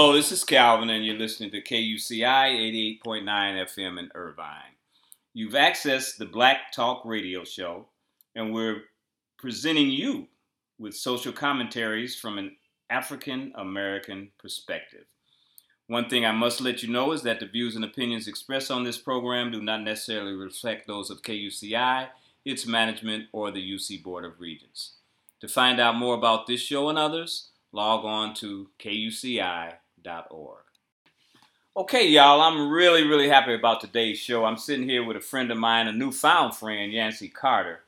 Hello, this is Calvin, and you're listening to KUCI 88.9 FM in Irvine. You've accessed the Black Talk Radio Show, and we're presenting you with social commentaries from an African American perspective. One thing I must let you know is that the views and opinions expressed on this program do not necessarily reflect those of KUCI, its management, or the UC Board of Regents. To find out more about this show and others, log on to Okay, y'all, I'm really, really happy about today's show. I'm sitting here with a friend of mine, a newfound friend, Yancie Carter.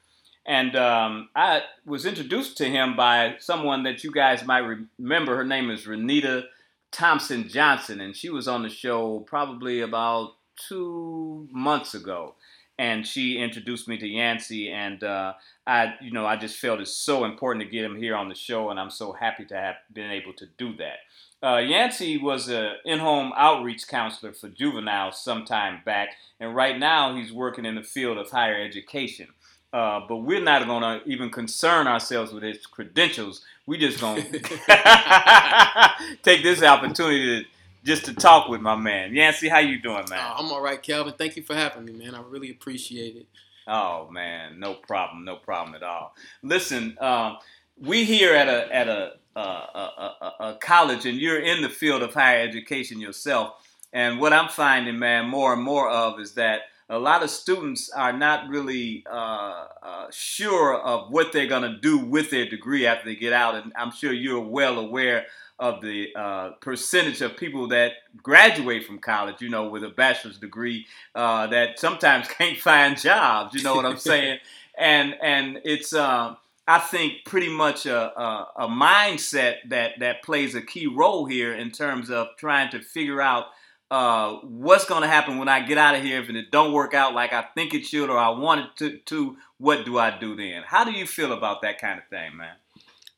And um, I was introduced to him by someone that you guys might remember. Her name is Renita Thompson Johnson, and she was on the show probably about two months ago. And she introduced me to Yancie, and uh, I, you know, I just felt it's so important to get him here on the show, and I'm so happy to have been able to do that. Uh, Yancie was an in-home outreach counselor for juveniles some time back, and right now he's working in the field of higher education. Uh, but we're not going to even concern ourselves with his credentials. We just going to take this opportunity to just to talk with my man. Yancie, how you doing, man? Oh, I'm all right, Calvin. Thank you for having me, man. I really appreciate it. Oh man, no problem, no problem at all. Listen, um, we here at a at a, uh, a, a, a college, and you're in the field of higher education yourself. And what I'm finding, man, more and more of is that a lot of students are not really uh, uh, sure of what they're going to do with their degree after they get out. And I'm sure you're well aware of the uh, percentage of people that graduate from college, you know, with a bachelor's degree uh, that sometimes can't find jobs. You know what I'm saying? and and it's uh, I think pretty much a, a, a mindset that that plays a key role here in terms of trying to figure out uh, what's going to happen when I get out of here if it don't work out like I think it should or I want it to, to what do I do then? How do you feel about that kind of thing, man?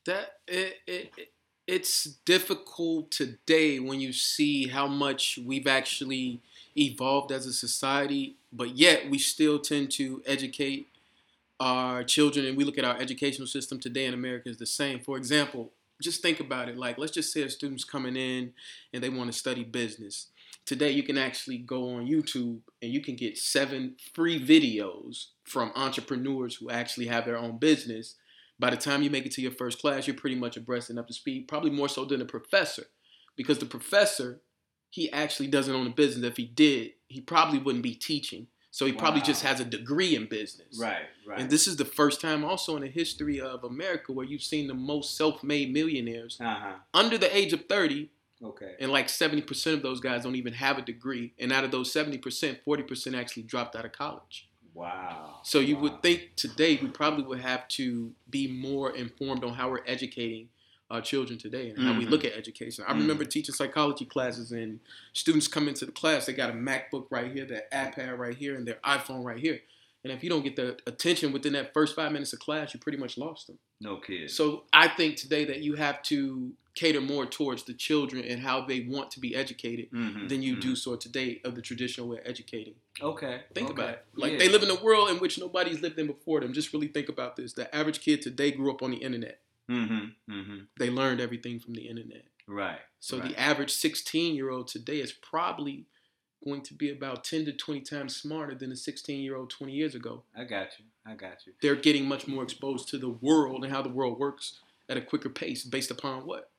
That it, it, it's difficult today when you see how much we've actually evolved as a society, but yet we still tend to educate our children and we look at our educational system today in America is the same. For example, just think about it. Like, let's just say a student's coming in and they want to study business today you can actually go on YouTube and you can get seven free videos from entrepreneurs who actually have their own business. By the time you make it to your first class, you're pretty much abreast and up to speed, probably more so than a professor. Because the professor, he actually doesn't own a business. If he did, he probably wouldn't be teaching. So he wow. probably just has a degree in business. Right, right. And this is the first time also in the history of America where you've seen the most self-made millionaires uh-huh. under the age of 30 Okay. And like 70% of those guys don't even have a degree. And out of those 70%, 40% actually dropped out of college. Wow. So you wow. would think today we probably would have to be more informed on how we're educating our children today and how mm-hmm. we look at education. I mm-hmm. remember teaching psychology classes and students come into the class, they got a MacBook right here, their iPad right here, and their iPhone right here. And if you don't get the attention within that first five minutes of class, you pretty much lost them. No kidding. So I think today that you have to cater more towards the children and how they want to be educated mm-hmm, than you mm-hmm. do so today of the traditional way of educating. Okay. Think okay. about it. Like yeah. they live in a world in which nobody's lived in before them. Just really think about this. The average kid today grew up on the internet. Mm-hmm, mm-hmm. They learned everything from the internet. Right. So right. the average 16 year old today is probably going to be about 10 to 20 times smarter than a 16 year old 20 years ago. I got you. I got you. They're getting much more exposed to the world and how the world works at a quicker pace based upon what?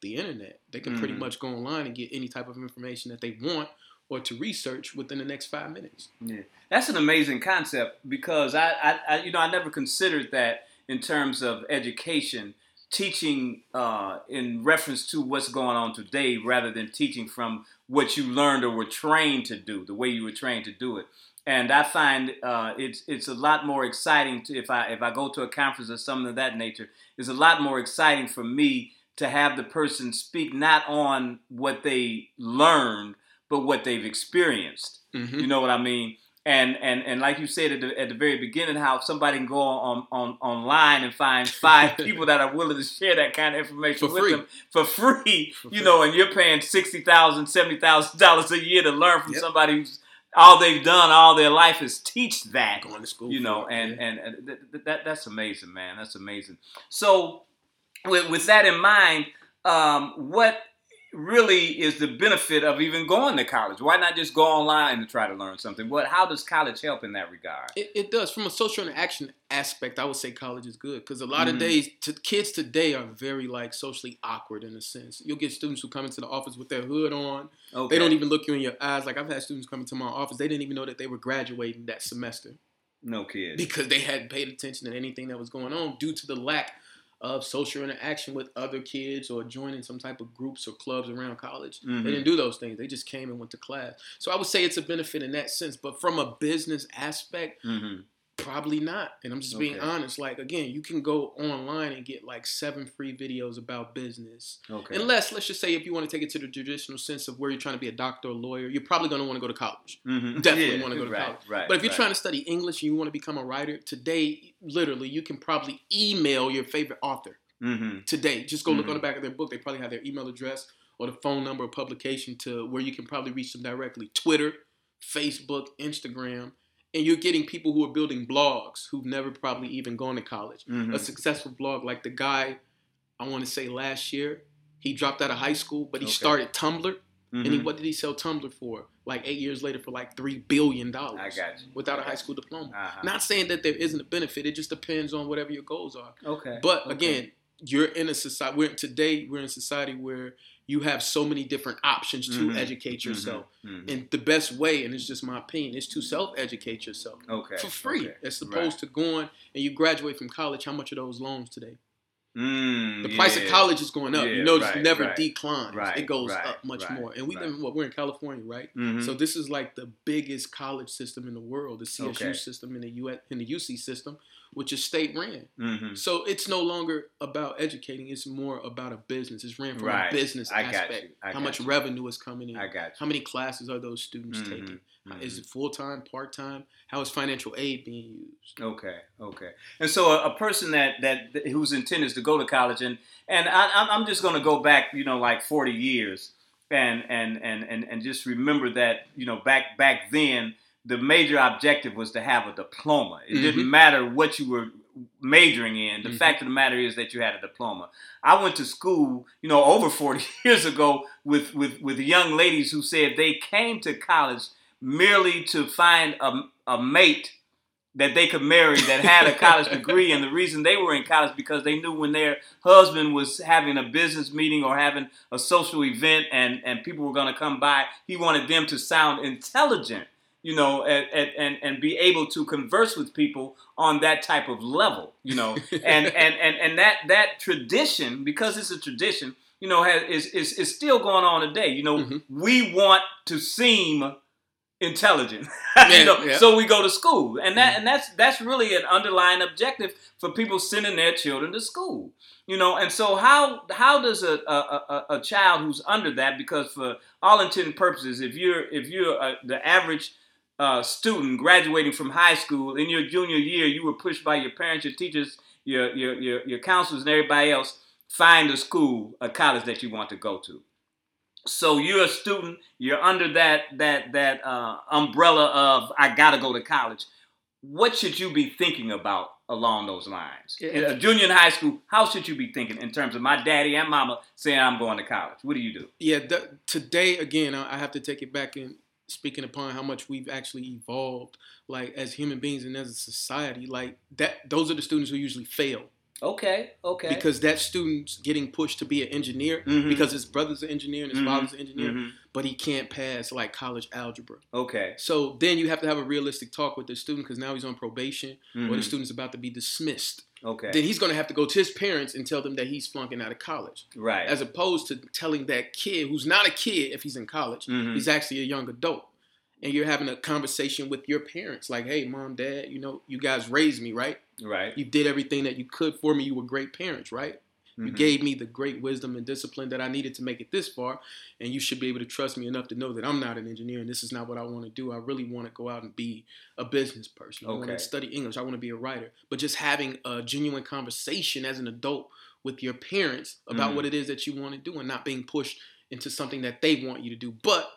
The internet. They can mm pretty much go online and get any type of information that they want or to research within the next five minutes. Yeah, that's an amazing concept because I, I, I you know, I never considered that in terms of education teaching uh, in reference to what's going on today rather than teaching from what you learned or were trained to do, the way you were trained to do it. And I find uh, it's it's a lot more exciting to, if I if I go to a conference or something of that nature. It's a lot more exciting for me to have the person speak not on what they learned, but what they've experienced. Mm-hmm. You know what I mean? And and and like you said at the, at the very beginning, how somebody can go on, on online and find five people that are willing to share that kind of information for with free. them for free. For you free. know, and you're paying sixty thousand, seventy thousand dollars a year to learn from yep. somebody who's all they've done all their life is teach that. Going to school, you know, and, yeah. and and th- that that's amazing, man. That's amazing. So, with with that in mind, um, what really is the benefit of even going to college? Why not just go online and try to learn something? What? How does college help in that regard? It, it does. From a social interaction aspect, I would say college is good because a lot Mhm. of days, to, kids today are very like socially awkward in a sense. You'll get students who come into the office with their hood on. Okay. They don't even look you in your eyes. Like I've had students come into my office, they didn't even know that they were graduating that semester No kids. because they hadn't paid attention to anything that was going on due to the lack of social interaction with other kids or joining some type of groups or clubs around college. Mhm. They didn't do those things. They just came and went to class. So I would say it's a benefit in that sense. But from a business aspect, Mhm. Probably not. And I'm just being honest. Like again, you can go online and get like seven free videos about business. Okay. Unless, let's just say, if you want to take it to the traditional sense of where you're trying to be a doctor or lawyer, you're probably going to want to go to college. Mhm. definitely Yeah, wanna go to right, college. Right. But if you're right. trying to study English and you want to become a writer, today, literally, you can probably email your favorite author. Mhm. Today, just go look Mhm. on the back of their book. They probably have their email address or the phone number of publication to where you can probably reach them directly. Twitter, Facebook, Instagram, and you're getting people who are building blogs who've never probably even gone to college. Mhm. A successful blog like the guy, I want to say last year, he dropped out of high school, but he Okay. started Tumblr. And he, Mhm. what did he sell Tumblr for? Like eight years later for like three billion dollars. I got you. Without a high school diploma. Uh-huh. Not saying that there isn't a benefit. It just depends on whatever your goals are. okay. But okay. again, you're in a society. We're today. We're in a society where you have so many different options to Mhm. educate yourself. Mhm. And the best way, and it's just my opinion, is to self-educate yourself Okay. for free, okay. as opposed to going and you graduate from college. How much are those loans today? Mm, The price of college is going up. Yeah, you notice right, never right, declines. right, it goes right, up much right, more. And we right. live in what we're in California, right? Mhm. So this is like the biggest college system in the world, the CSU Okay. system and the US and the UC system, which is state ran. Mhm. So it's no longer about educating; it's more about a business. It's ran from Right. a business I got aspect. How much you. revenue is coming in? I got you. How many classes are those students Mhm. taking? you. Is it full time, part time? How is financial aid being used? Okay, okay. And so a, a person that, that whose intent is to go to college, and and I, I'm- I'm just going to go back, you know, like 40 years, and and and and and just remember that, you know, back back then, the major objective was to have a diploma. It Mhm. didn't matter what you were majoring in. The Mhm. fact of the matter is that you had a diploma. I went to school, you know, over 40 years ago with with with young ladies who said they came to college merely to find a, a mate that they could marry that had a college degree and the reason they were in college because they knew when their husband was having a business meeting or having a social event and, and people were going to come by he wanted them to sound intelligent you know and, and, and be able to converse with people on that type of level you know and, and, and, and that, that tradition because it's a tradition you know has, is, is, is still going on today you know Mhm. we want to seem intelligent Yeah, you know, yeah. so we go to school, and that and that's that's really an underlying objective for people sending their children to school. You know, and so how how does a a, a, a child who's under that? Because for all intent and purposes, if you're if you're uh the average uh, student graduating from high school in your junior year, you were pushed by your parents, your teachers, your your your, your counselors, and everybody else. Find a school, a college that you want to go to. So you're a student. You're under that that that uh, umbrella of I gotta go to college. What should you be thinking about along those lines? Yeah. In a junior in high school, how should you be thinking in terms of my daddy and mama saying I'm going to college? What do you do? Yeah, th- today again, I I have to take it back and speaking upon how much we've actually evolved, like as human beings and as a society. Like that, those are the students who usually fail Okay, okay. because that student's getting pushed to be an engineer Mhm. because his brother's an engineer and his Mhm. father's an engineer, Mhm. but he can't pass like college algebra. Okay. So then you have to have a realistic talk with the student because now he's on probation or the Mhm. student's about to be dismissed. Okay. Then he's going to have to go to his parents and tell them that he's flunking out of college, right. as opposed to telling that kid who's not a kid if he's in college, Mhm. he's actually a young adult. And you're having a conversation with your parents, like, "Hey, mom, dad, you know, you guys raised me, right? Right. You did everything that you could for me. You were great parents, right? You Mhm. gave me the great wisdom and discipline that I needed to make it this far, and you should be able to trust me enough to know that I'm not an engineer and this is not what I want to do. I really want to go out and be a business person. I want Okay. to study English. I want to be a writer. But just having a genuine conversation as an adult with your parents about Mhm. what it is that you want to do and not being pushed into something that they want you to do. But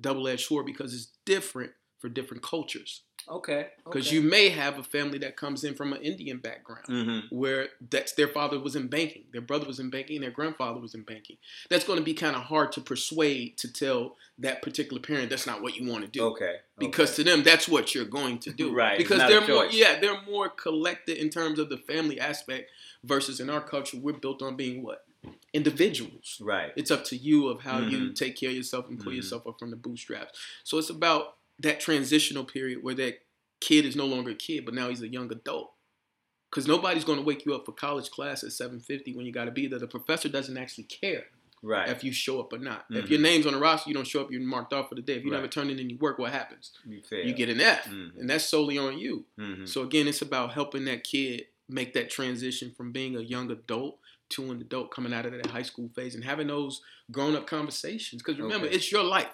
double edged sword because it's different for different cultures. Okay. because okay. you may have a family that comes in from an Indian background Mm-hmm. where that's their father was in banking, their brother was in banking, their grandfather was in banking. That's going to be kind of hard to persuade to tell that particular parent that's not what you want to do. Okay. Because to them, that's what you're going to do. Right, Because they're more, yeah, they're more collected in terms of the family aspect. Versus in our culture, we're built on being what individuals. right. It's up to you of how you Mhm. take care of yourself and pull Mhm. yourself up from the bootstraps. So it's about that transitional period where that kid is no longer a kid, but now he's a young adult. Because nobody's going to wake you up for college class at 7:50 when you got to be there. The professor doesn't actually care Right. if you show up or not. If Mhm. your name's on the roster, you don't show up, you're marked off for the day. If you never turn in any work, what happens? You fail. You get an F, Mhm. and that's solely on you. Mhm. So again, it's about helping that kid make that transition from being a young adult to an adult coming out of that high school phase and having those grown up conversations. Because remember, Okay. it's your life,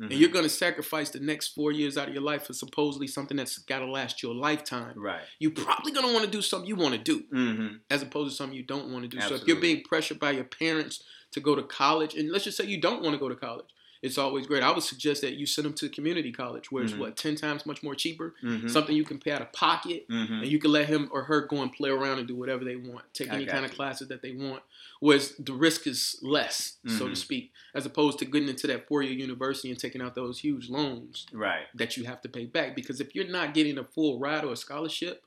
Mhm. and you're going to sacrifice the next four years out of your life for supposedly something that's got to last your lifetime. Right. You're probably going to want to do something you want to do Mm-hmm. as opposed to something you don't want to do. So if you're being pressured by your parents to go to college, and let's just say you don't want to go to college, it's always great. I would suggest that you send them to community college, where it's Mhm. what ten times much more cheaper, Mm-hmm. something you can pay out of pocket, mm-hmm. and you can let him or her go and play around and do whatever they want, take I any kind of classes that they want. Whereas the risk is less, so to Mhm. speak, as opposed to getting into that four-year university and taking out those huge loans Right. that you have to pay back. Because if you're not getting a full ride or a scholarship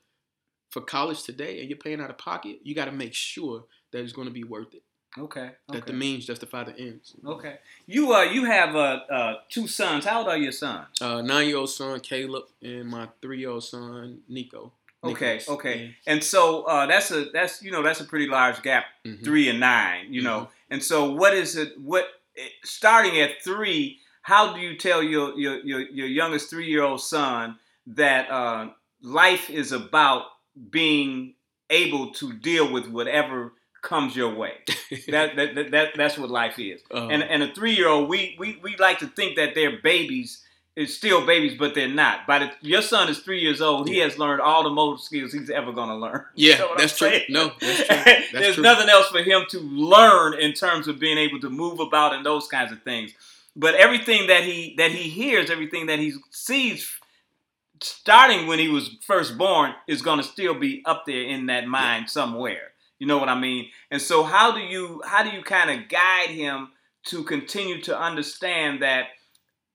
for college today, and you're paying out of pocket, you got to make sure that it's going to be worth it. Okay. That the means justify the ends. Okay. You uh you have uh, uh two sons. How old are your sons? Uh, nine-year-old son Caleb and my three-year-old son Nico. Okay, Nicholas. okay. And so uh, that's a that's you know that's a pretty large gap, Yeah. Mhm. three and nine. You know, and so what is it? What eh, starting at three? How do you tell your your your, your youngest three year old son that uh, life is about being able to deal with whatever comes your way? that, that, that, that that's what life is. Uh, And and a three year old, we, we we like to think that they're babies. It's still babies, but they're not. By the your son is three years old. He Yeah. has learned all the motor skills he's ever going to learn. yeah, You know that's I'm true. saying? No, that's true. That's There's true. nothing else for him to learn in terms of being able to move about and those kinds of things. But everything that he that he hears, everything that he sees, starting when he was first born, is going to still be up there in that mind somewhere. You know what I mean? And so, how do you how do you kind of guide him to continue to understand that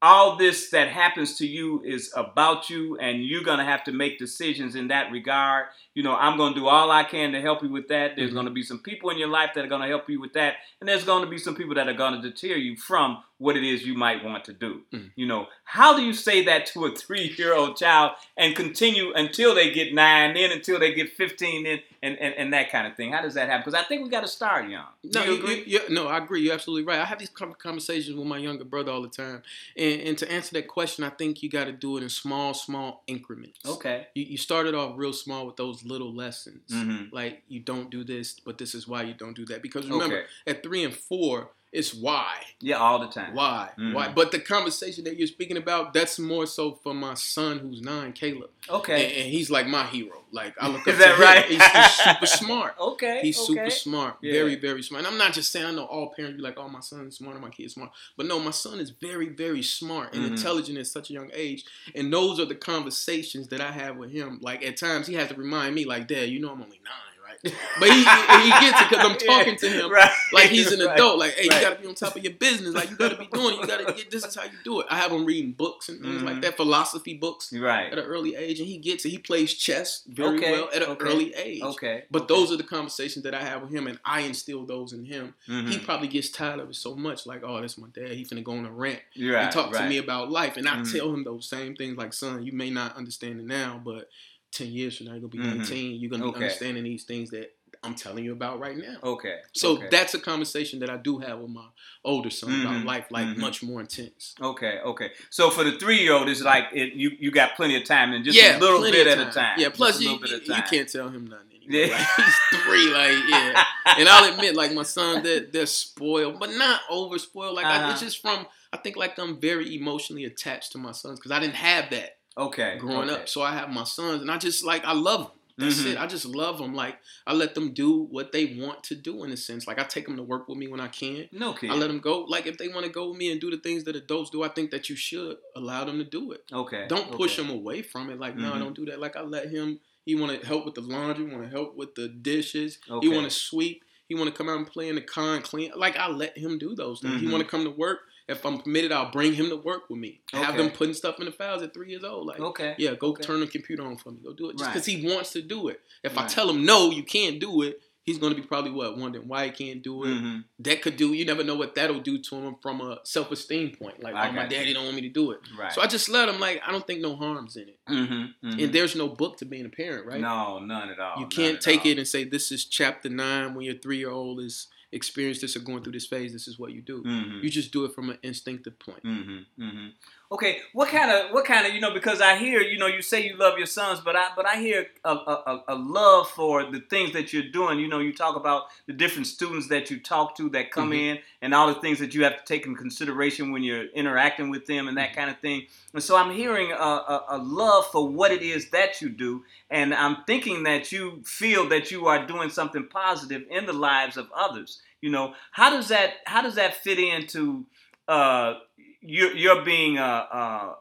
all this that happens to you is about you, and you're going to have to make decisions in that regard? You know, I'm going to do all I can to help you with that. There's Mhm. going to be some people in your life that are going to help you with that, and there's going to be some people that are going to deter you from what it is you might want to do. Mhm. You know, how do you say that to a three-year-old child and continue until they get nine, then until they get 15, then and, and, and that kind of thing? How does that happen? Because I think we got to start young. No, Do you you- agree? you- you- no, I agree. You're absolutely right. I have these conversations with my younger brother all the time, and, and to answer that question, I think you got to do it in small, small increments. okay. You, you started off real small with those little lessons, Mhm. like you don't do this, but this is why you don't do that. Because remember, Okay. at three and four, it's why, Yeah, all the time. why, Mhm. why. But the conversation that you're speaking about, that's more so for my son who's nine, Caleb, Okay. and, and he's like my hero. Like I look Is up that to him. right? He's, he's super smart. Okay. He's okay. super smart, Yeah. very, very smart. And I'm not just saying I know all parents be like, "Oh, my son's smart, or my kid's smart," but no, my son is very, very smart and Mhm. intelligent at such a young age. And those are the conversations that I have with him. Like at times, he has to remind me, like, "Dad, you know I'm only nine, right?" But he he gets it because I'm talking to him Right. like he's an Right. adult. Like, hey, Right. you gotta be on top of your business. Like, you gotta be doing it. You gotta get this is how you do it. I have him reading books and things Mhm. like that, philosophy books Right. at an early age, and he gets it. He plays chess very Okay, well at an okay, early age. Okay. But okay. those are the conversations that I have with him, and I instill those in him. He Mhm. probably gets tired of it so much, like, oh, that's my dad. He's gonna go on a rant right. and talk to me about life. And I Mhm. tell him those same things, like, son, you may not understand it now, but 10 years from now, you're gonna be Mhm. 19. You're gonna be Okay. understanding these things that I'm telling you about right now. Okay. So okay. that's a conversation that I do have with my older son about Mhm. life, like Mhm. much more intense. Okay, okay. So for the three year old, it's like it, you you got plenty of time and just yeah, a little bit at a time. Yeah, plus you, bit you, you can't tell him nothing anymore. Yeah. Like, he's three, like yeah. And I'll admit, like my son, they're, they're spoiled, but not over spoiled. Like I, Uh-huh. it's just from I think like I'm very emotionally attached to my sons because I didn't have that Okay. growing okay. up. So I have my sons, and I just like I love them. That's Mhm. it. I just love them. Like I let them do what they want to do in a sense. Like I take them to work with me when I can. No kid. I let them go. Like if they want to go with me and do the things that adults do, I think that you should allow them to do it. okay. Don't push okay. him away from it. Like no, Mhm. don't do that. Like I let him. He want to help with the laundry. Want to help with the dishes. Okay. He want to sweep. He want to come out and play in the con clean. Like I let him do those things. He Mhm. want to come to work. If I'm permitted, I'll bring him to work with me. Have them putting stuff in the files at three years old. Like Okay. yeah, go Okay. turn the computer on for me. Go do it just Right. because he wants to do it. If I tell him no, you can't do it. He's gonna be probably what wondering why he can't do it. Mhm. That could do. You never know what that'll do to him from a self esteem point. Like, oh, my got you. daddy don't want me to do it. Right. So I just let him. Like, I don't think no harms in it. mm-hmm. And there's no book to being a parent, right? No, none at all. you can't take all. it and say this is chapter nine when your three year old is experienced this or going through this phase. This is what you do. Mhm. You just do it from an instinctive point. Mm-hmm. Mm-hmm. Okay, what kind of what kind of you know because I hear you know you say you love your sons, but I but I hear a, a, a- love for the things that you're doing. You know, you talk about the different students that you talk to that come Mhm. in, and all the things that you have to take in consideration when you're interacting with them and that Mhm. kind of thing. And so I'm hearing a, a, a love for what it is that you do, and I'm thinking that you feel that you are doing something positive in the lives of others. You know, how does that how does that fit into uh, you're, you're being a, a,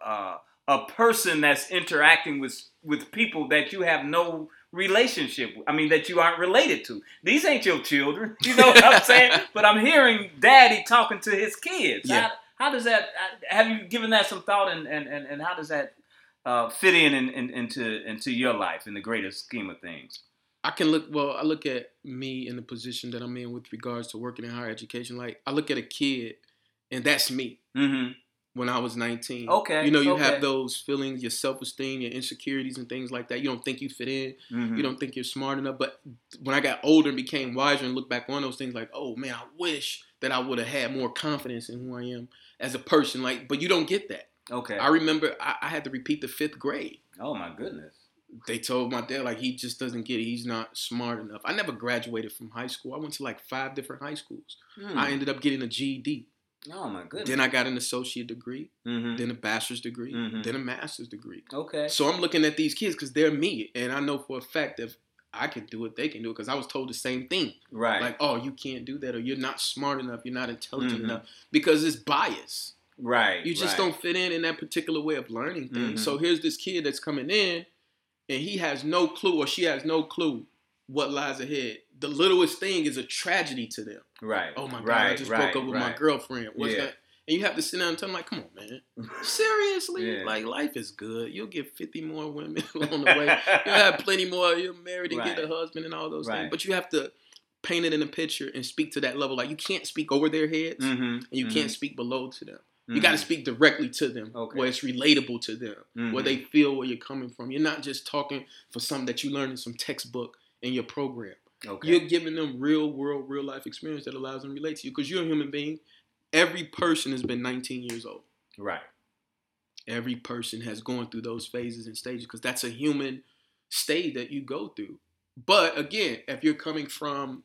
a, a person that's interacting with with people that you have no relationship with. I mean that you aren't related to. These ain't your children. You know what I'm saying? but I'm hearing daddy talking to his kids. Yeah. How, how does that have you given that some thought and, and, and, and how does that uh, fit in, in, in into into your life in the greater scheme of things? I can look well. I look at me in the position that I'm in with regards to working in higher education. Like I look at a kid, and that's me Mm-hmm. when I was 19. Okay, You know, you okay. have those feelings, your self esteem, your insecurities, and things like that. You don't think you fit in. Mm-hmm. You don't think you're smart enough. But when I got older and became wiser and look back on those things, like, oh man, I wish that I would have had more confidence in who I am as a person. Like, but you don't get that. Okay. I remember I, I had to repeat the fifth grade. oh my goodness. They told my dad like he just doesn't get it. He's not smart enough. I never graduated from high school. I went to like five different high schools. Hmm. I ended up getting a GED. oh my goodness. Then I got an associate degree, mm-hmm. then a bachelor's degree, Mhm. then a master's degree. Okay. So I'm looking at these kids because they're me, and I know for a fact if I can do it, they can do it. Because I was told the same thing, Right. like, "Oh, you can't do that, or you're not smart enough, you're not intelligent Mhm. enough," because it's bias. right. You just right. don't fit in in that particular way of learning things. Mhm. So here's this kid that's coming in, and he has no clue, or she has no clue what lies ahead. The littlest thing is a tragedy to them. Right. Oh my god, right, I just right, broke up with my girlfriend. What's Yeah. that? And you have to sit down and tell them like, come on, man. Seriously? Yeah. Like life is good. You'll get 50 more women along the way. You'll have plenty more. You're married and get a husband and all those Right. things. But you have to paint it in a picture and speak to that level. Like you can't speak over their heads Mm-hmm. and you can't speak below to them. You got to speak directly to them Okay. where it's relatable to them, Mm-hmm. where they feel where you're coming from. You're not just talking for something that you learned in some textbook in your program. Okay. You're giving them real world, real life experience that allows them to relate to you because you're a human being. Every person has been 19 years old. right. Every person has gone through those phases and stages because that's a human state that you go through. But again, if you're coming from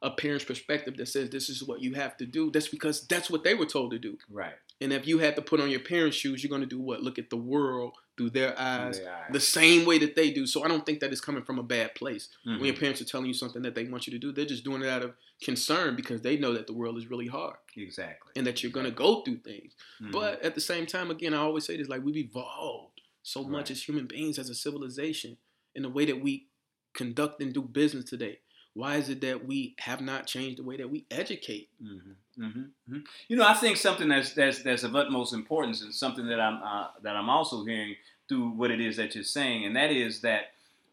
a parent's perspective that says this is what you have to do, that's because that's what they were told to do. Right. And if you had to put on your parents' shoes, you're going to do what? Look at the world through their eyes They are. the same way that they do. So I don't think that it's coming from a bad place. Mhm. When your parents are telling you something that they want you to do, they're just doing it out of concern because they know that the world is really hard Exactly. and that you're going to go through things. Mhm. But at the same time, again, I always say this like we've evolved so much as human beings, as a civilization, in the way that we conduct and do business today. Why is it that we have not changed the way that we educate? Mm-hmm. Mm-hmm. You know, I think something that's that's that's of utmost importance, and something that I'm uh, that I'm also hearing through what it is that you're saying, and that is that,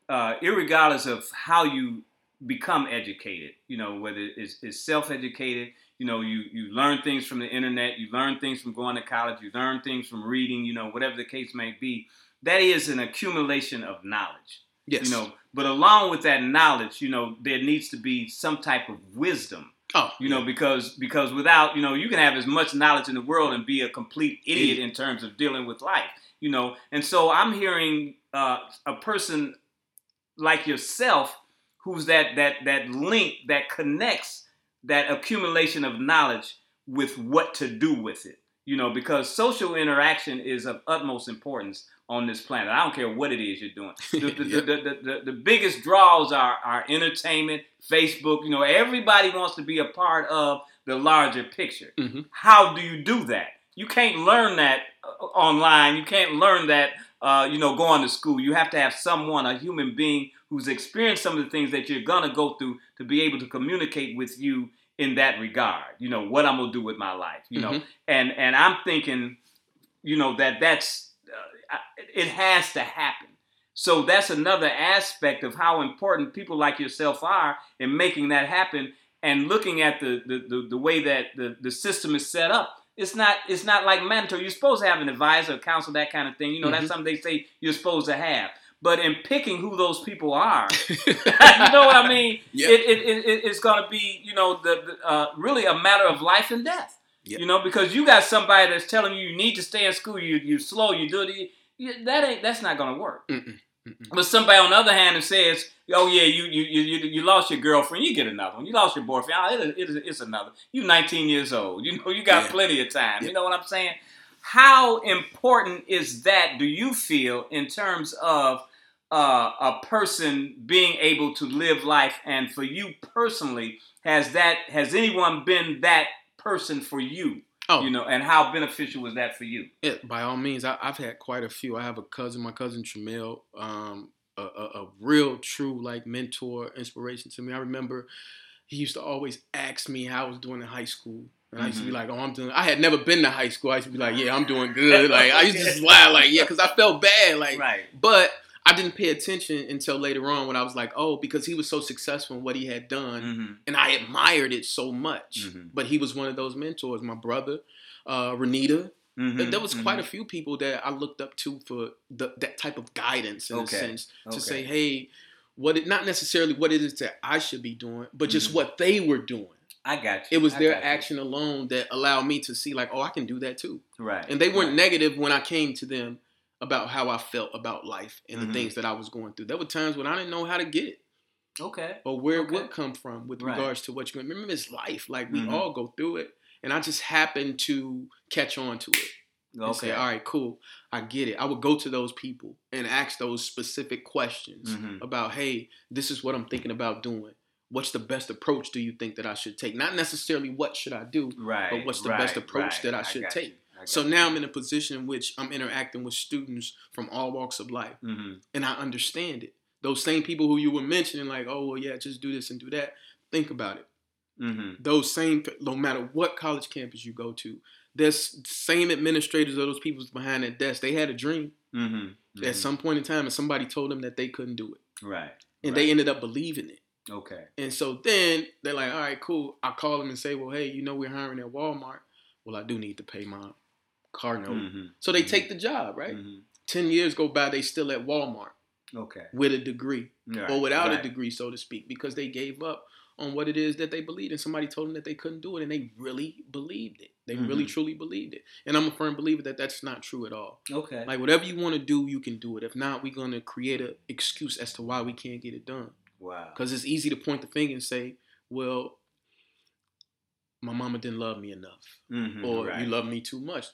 uh, irregardless of how you become educated, you know, whether it's, it's self-educated, you know, you you learn things from the internet, you learn things from going to college, you learn things from reading, you know, whatever the case may be. That is an accumulation of knowledge. Yes. You know, but along with that knowledge, you know, there needs to be some type of wisdom. Oh, you know because because without you know you can have as much knowledge in the world and be a complete idiot in terms of dealing with life you know? And so i'm hearing uh, a person like yourself who's that that that link that connects that accumulation of knowledge with what to do with it you know? Because social interaction is of utmost importance on this planet. I don't care what it is you're doing. The, the, the, the, the, the, biggest draws are, are entertainment, Facebook. You know, everybody wants to be a part of the larger picture. Mm-hmm. How do you do that? You can't learn that uh, online. You can't learn that, uh, you know, going to school. You have to have someone, a human being, who's experienced some of the things that you're gonna go through to be able to communicate with you in that regard. You know, what I'm gonna do with my life. You know, Mhm. and and I'm thinking, you know, that that's it has to happen. So that's another aspect of how important people like yourself are in making that happen and looking at the the, the, the way that the, the system is set up. It's not it's not like mandatory. You're supposed to have an advisor, a counsel, that kind of thing. You know, that's Mhm. something they say you're supposed to have. But in picking who those people are, you know what I mean? Yeah. It, it, it, it- it's going to be, you know, the, the uh, really a matter of life and death. Yeah. You know, because you got somebody that's telling you you need to stay in school, you you slow, you do it. That ain't that's not going to work. Mm-mm. Mm-mm. But somebody on the other hand that says, "Oh yeah, you you you you, you lost your girlfriend, you get another one. You lost your boyfriend, oh, it, it, it's another. You 19 years old. You know you got Yeah. plenty of time. Yeah. You know what I'm saying? How important is that? Do you feel in terms of uh, a person being able to live life, and for you personally, has that has anyone been that person for you? Oh, You know, and how beneficial was that for you? Yeah, by all means, I, I've had quite a few. I have a cousin, my cousin Tramel, um, a, a, a real, true like mentor, inspiration to me. I remember he used to always ask me how I was doing in high school, and I used to be Mhm. like, "Oh, I'm doing." I had never been to high school. I used to be like, "Yeah, I'm doing good." Like I used to just lie, like, "Yeah," because I felt bad, like. Right. But I didn't pay attention until later on when I was like, "Oh," because he was so successful in what he had done Mm-hmm. and I admired it so much. Mhm. But he was one of those mentors. My brother, uh, Renita. Mm-hmm. There was quite a few people that I looked up to for the, that type of guidance in Okay. a sense Okay. to say, hey, what it not necessarily what it is that I should be doing, but just Mhm. what they were doing. I got you. It was I their you. action alone that allowed me to see like, oh, I can do that too. Right. And they weren't right. negative when I came to them about how I felt about life and Mhm. the things that I was going through. There were times when I didn't know how to get it Okay. or where Okay. it would come from with Right. regards to what you remember it's life like we Mhm. all go through it and i just happened to catch on to it and Okay. say all right cool i get it i would go to those people and ask those specific questions Mhm. about hey this is what i'm thinking about doing what's the best approach do you think that i should take not necessarily what should i do Right. but what's the right, best approach right. that i should got take you. So now i'm in a position in which i'm interacting with students from all walks of life. Mhm. and I understand it. Those same people who you were mentioning, like, oh, well, yeah, just do this and do that. Think about it. Mhm. Those same, no matter what college campus you go to, there's same administrators of those people behind that desk. They had a dream Mhm. at Mhm. some point in time, and somebody told them that they couldn't do it, Right. and Right. they ended up believing it. Okay. And so then they're like, all right, cool. I call them and say, well, hey, you know, we're hiring at Walmart. Well, I do need to pay my car note. Mhm. So they Mhm. take the job, right? Mhm. Ten years go by, they still at Walmart Okay. with a degree. Right. or without right. a degree, so to speak, because they gave up on what it is that they believed, and somebody told them that they couldn't do it, and they really believed it. They really Mhm. truly believed it, and I'm a firm believer that that's not true at all. Okay. Like whatever you want to do, you can do it. If not, we're gonna create an excuse as to why we can't get it done. wow. Because it's easy to point the finger and say, "Well, my mama didn't love me enough, Mhm. or right. you love me too much."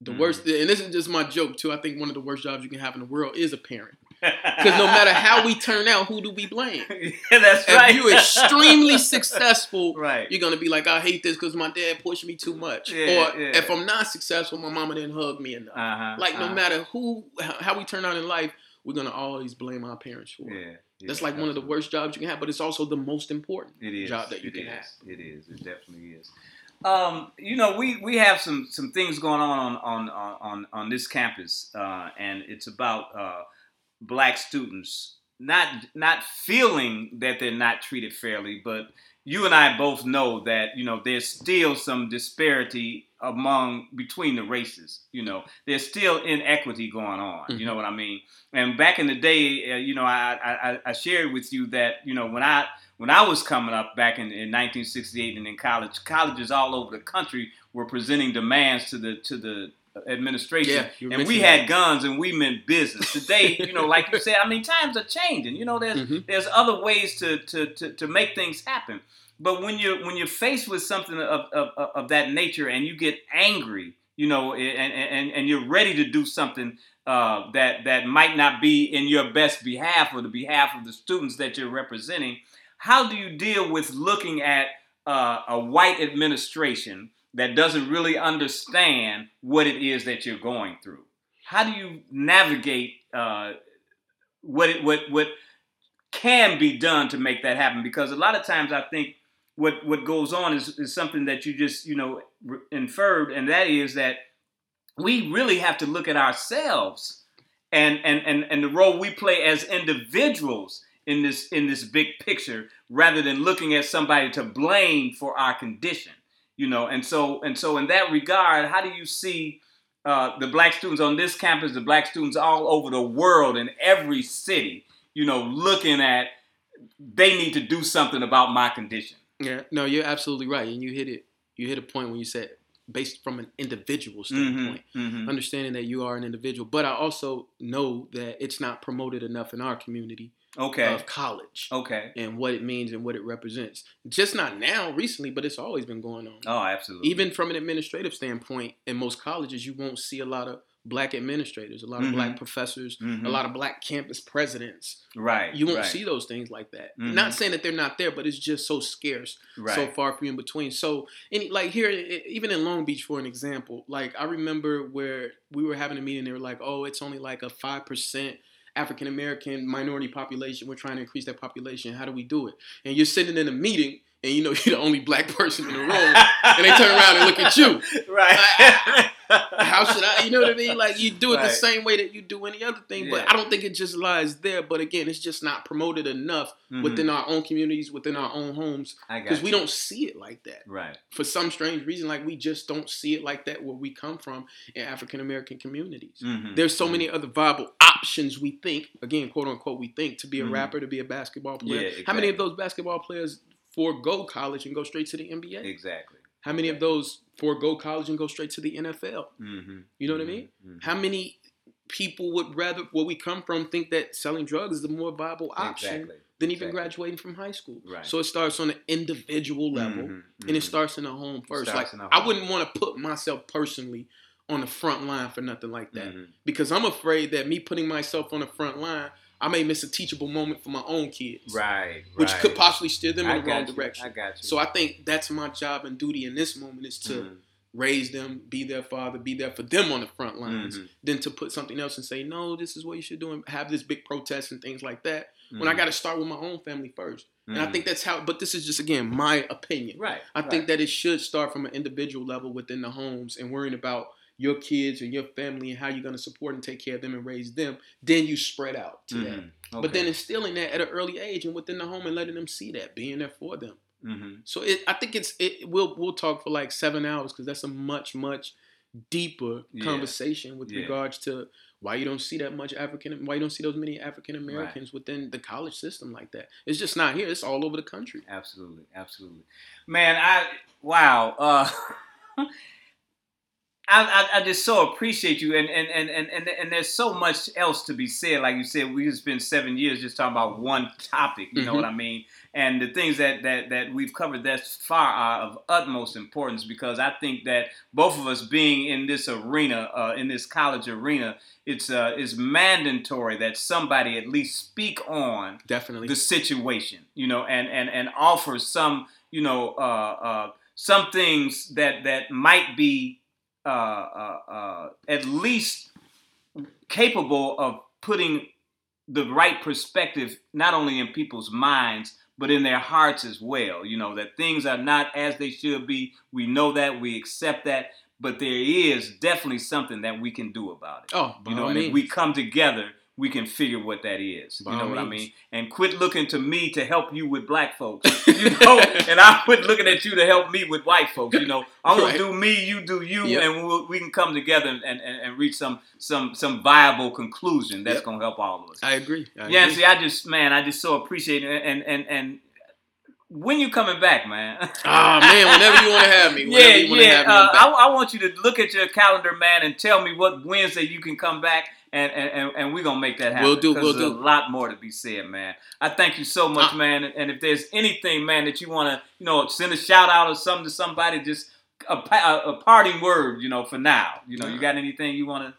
The Mhm. worst, and this is just my joke too. I think one of the worst jobs you can have in the world is a parent, because no matter how we turn out, who do we blame? yeah, that's if right. you're extremely successful, right. you're gonna be like, I hate this because my dad pushed me too much. Yeah, or yeah. if I'm not successful, my mama didn't hug me enough. Uh-huh. like no uh-huh. matter who, how we turn out in life, we're gonna always blame our parents for. it. Yeah. That's like one of the worst jobs you can have, but it's also the most important. Job that you it can is. have. It is. It definitely is. Um, you know, we, we have some some things going on on on on, on this campus, uh, and it's about uh, black students not not feeling that they're not treated fairly, but you and I both know that you know there's still some disparity among between the races. You know, there's still inequity going on. You know what I mean? And back in the day, uh, you know, I, I I shared with you that you know when I when I was coming up back in, in 1968 and in college, colleges all over the country were presenting demands to the to the administration, Yeah, and we had that. guns and we meant business. Today, you know, like you said, I mean, times are changing. You know, there's Mhm. there's other ways to, to to to make things happen. But when you're when you're faced with something of, of, of, of that nature and you get angry you know, and and and you're ready to do something uh, that that might not be in your best behalf or the behalf of the students that you're representing. How do you deal with looking at uh, a white administration that doesn't really understand what it is that you're going through? How do you navigate uh, what it, what what can be done to make that happen? Because a lot of times I think what what goes on is, is something that you just you know inferred, and that is that we really have to look at ourselves and, and, and, and the role we play as individuals in this in this big picture rather than looking at somebody to blame for our condition you know and so and so in that regard how do you see uh, the black students on this campus the black students all over the world in every city you know looking at they need to do something about my condition yeah no you're absolutely right and you hit it you hit a point when you said based from an individual mm-hmm, standpoint, mm-hmm, mm-hmm. understanding that you are an individual. But I also know that it's not promoted enough in our community. Okay. Of college. Okay. And what it means and what it represents. Just not now, recently, but it's always been going on. Oh, absolutely. Even from an administrative standpoint, in most colleges, you won't see a lot of black administrators, a lot of mm-hmm. black professors, mm-hmm. a lot of black campus presidents. Right. You won't right. see those things like that. Mm-hmm. Not saying that they're not there, but it's just so scarce, right. so far few in between. So, any like here, even in Long Beach, for an example, like I remember where we were having a meeting, they were like, "Oh, it's only like a five percent." African American minority population. We're trying to increase that population. How do we do it? And you're sitting in a meeting and you know you're the only black person in the room, and they turn around and look at you. Right. How should I? You know what I mean? Like you do it right. the same way that you do any other thing, yeah. but I don't think it just lies there. But again, it's just not promoted enough mm-hmm. within our own communities, within our own homes, because we don't see it like that. Right. For some strange reason, like we just don't see it like that where we come from in African American communities. Mm-hmm. There's so mm-hmm. many other viable options. We think again, quote unquote, we think to be a mm-hmm. rapper, to be a basketball player. Yeah, exactly. How many of those basketball players forego college and go straight to the NBA? Exactly. How many of those forego college and go straight to the NFL? Mm-hmm. You know what I mean? Mm-hmm. mm-hmm. How many people would rather where we come from think that selling drugs is the more viable option exactly. than even exactly. graduating from high school? Right. So it starts on an individual level mm-hmm. and it mm-hmm. starts in the home first. Like home. I wouldn't want to put myself personally on the front line for nothing like that mm-hmm. because I'm afraid that me putting myself on the front line I may miss a teachable moment for my own kids. Right. Which right. could possibly steer them in I the wrong you. direction. I got you. So I think that's my job and duty in this moment is to mm-hmm. raise them, be their father, be there for them on the front lines, mm-hmm. than to put something else and say, no, this is what you should do and have this big protest and things like that. Mm-hmm. When I mm-hmm. got to start with my own family first. And I mm-hmm. think that's how, but this is just, again, my opinion. Right. I right. think that it should start from an individual level within the homes and worrying about your kids and your family and how you're going to support and take care of them and raise them, then you spread out to mm-hmm. that. Okay. But then instilling that at an early age and within the home and letting them see that, being there for them. Mm-hmm. So it, I think it's it. We'll we'll talk for like seven hours because that's a much much deeper yeah. conversation with yeah. regards to why you don't see that much African, why you don't see those many African Americans right. within the college system like that. It's just not here. It's all over the country. Absolutely, absolutely, man. I wow. Uh, I, I, I, just so appreciate you, and, and, and, and, and there's so much else to be said. Like you said, we just spent seven years just talking about one topic. You mm-hmm. know what I mean? And the things that, that, that we've covered thus far are of utmost importance because I think that both of us being in this arena, uh, in this college arena, it's uh, it's mandatory that somebody at least speak on definitely the situation, you know, and and and offer some, you know, uh, uh, some things that that might be uh, uh, uh, at least capable of putting the right perspective not only in people's minds but in their hearts as well. You know that things are not as they should be. We know that we accept that, but there is definitely something that we can do about it. Oh, you know, and if we come together we can figure what that is. By you know what means. I mean? And quit looking to me to help you with black folks. You know, and I quit looking at you to help me with white folks. You know, I'm gonna do me, you do you, yep. and we'll, we can come together and, and, and reach some some some viable conclusion that's yep. gonna help all of us. I agree. I yeah, agree. see, I just man, I just so appreciate it, and and and when you coming back, man? Ah, man, whenever you want to have me. yeah, yeah. Uh, I, I, want you to look at your calendar, man, and tell me what Wednesday you can come back and and, and we're gonna make that happen. We'll do. We'll there's do. a lot more to be said, man. I thank you so much, uh, man. And if there's anything, man, that you wanna, you know, send a shout out or something to somebody, just a, a, a, parting word, you know, for now. You know, you got anything you want to?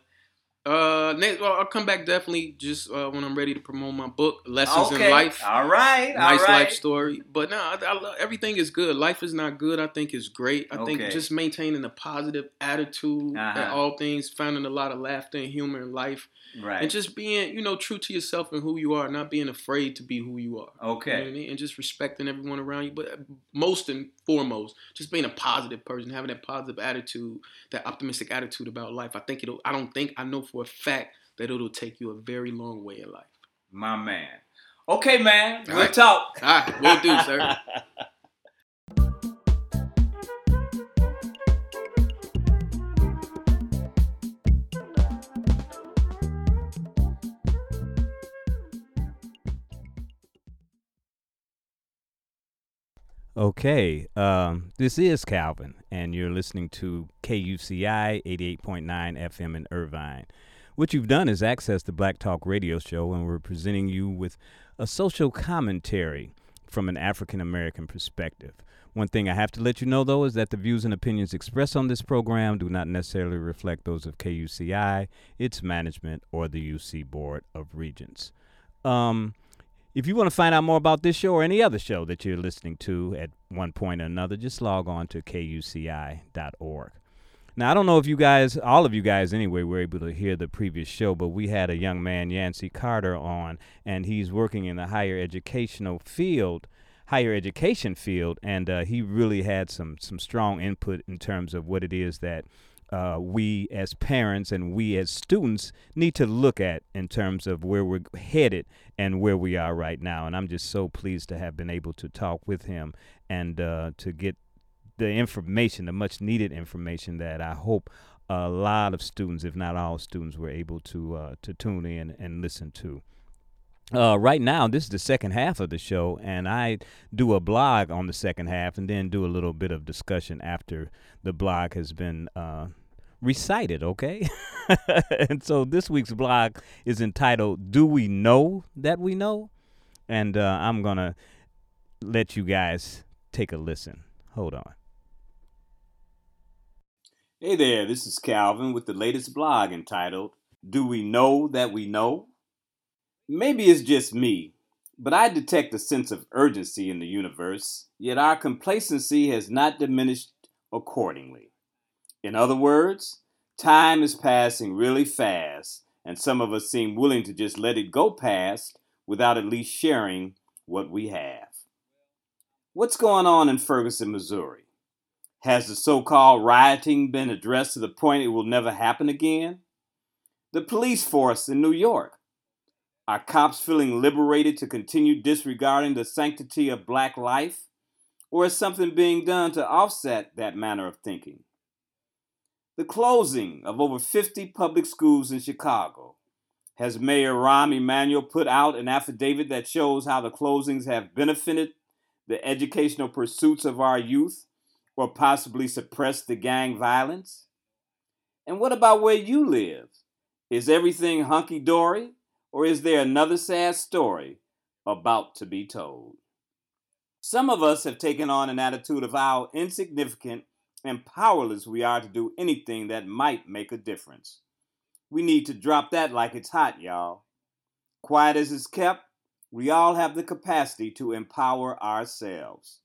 Uh, next, well, I'll come back definitely just uh, when I'm ready to promote my book, Lessons okay. in Life. All right, nice all right. life story. But no, I, I love, everything is good. Life is not good. I think is great. I Okay. think just maintaining a positive attitude Uh-huh. at all things, finding a lot of laughter and humor in life, Right. and just being, you know, true to yourself and who you are, not being afraid to be who you are. You know what I okay. mean? And just respecting everyone around you. But most and foremost, just being a positive person, having that positive attitude, that optimistic attitude about life. I think it'll, I don't think, I know for a fact that it'll take you a very long way in life. My man. Okay, man. All We'll right. talk. All right, we'll do, sir. Okay, um, this is Calvin, and you're listening to KUCI 88.9 FM in Irvine. What you've done is access the Black Talk radio show, and we're presenting you with a social commentary from an African American perspective. One thing I have to let you know, though, is that the views and opinions expressed on this program do not necessarily reflect those of KUCI, its management, or the UC Board of Regents. Um, if you want to find out more about this show or any other show that you're listening to at one point or another, just log on to kuci.org. Now, I don't know if you guys, all of you guys anyway, were able to hear the previous show, but we had a young man, Yancie Carter, on, and he's working in the higher educational field, higher education field, and uh, he really had some some strong input in terms of what it is that uh, we as parents and we as students need to look at in terms of where we're headed and where we are right now. And I'm just so pleased to have been able to talk with him and uh, to get the information, the much needed information that I hope a lot of students, if not all students, were able to uh, to tune in and listen to. Uh, right now, this is the second half of the show, and I do a blog on the second half, and then do a little bit of discussion after the blog has been uh, recited. Okay, and so this week's blog is entitled "Do We Know That We Know," and uh, I'm gonna let you guys take a listen. Hold on. Hey there, this is Calvin with the latest blog entitled Do We Know That We Know? Maybe it's just me, but I detect a sense of urgency in the universe, yet our complacency has not diminished accordingly. In other words, time is passing really fast, and some of us seem willing to just let it go past without at least sharing what we have. What's going on in Ferguson, Missouri? Has the so called rioting been addressed to the point it will never happen again? The police force in New York. Are cops feeling liberated to continue disregarding the sanctity of black life? Or is something being done to offset that manner of thinking? The closing of over 50 public schools in Chicago. Has Mayor Rahm Emanuel put out an affidavit that shows how the closings have benefited the educational pursuits of our youth? or possibly suppressed the gang violence? And what about where you live? Is everything hunky dory, or is there another sad story about to be told? Some of us have taken on an attitude of how insignificant and powerless we are to do anything that might make a difference. We need to drop that like it's hot, y'all. Quiet as it's kept, we all have the capacity to empower ourselves.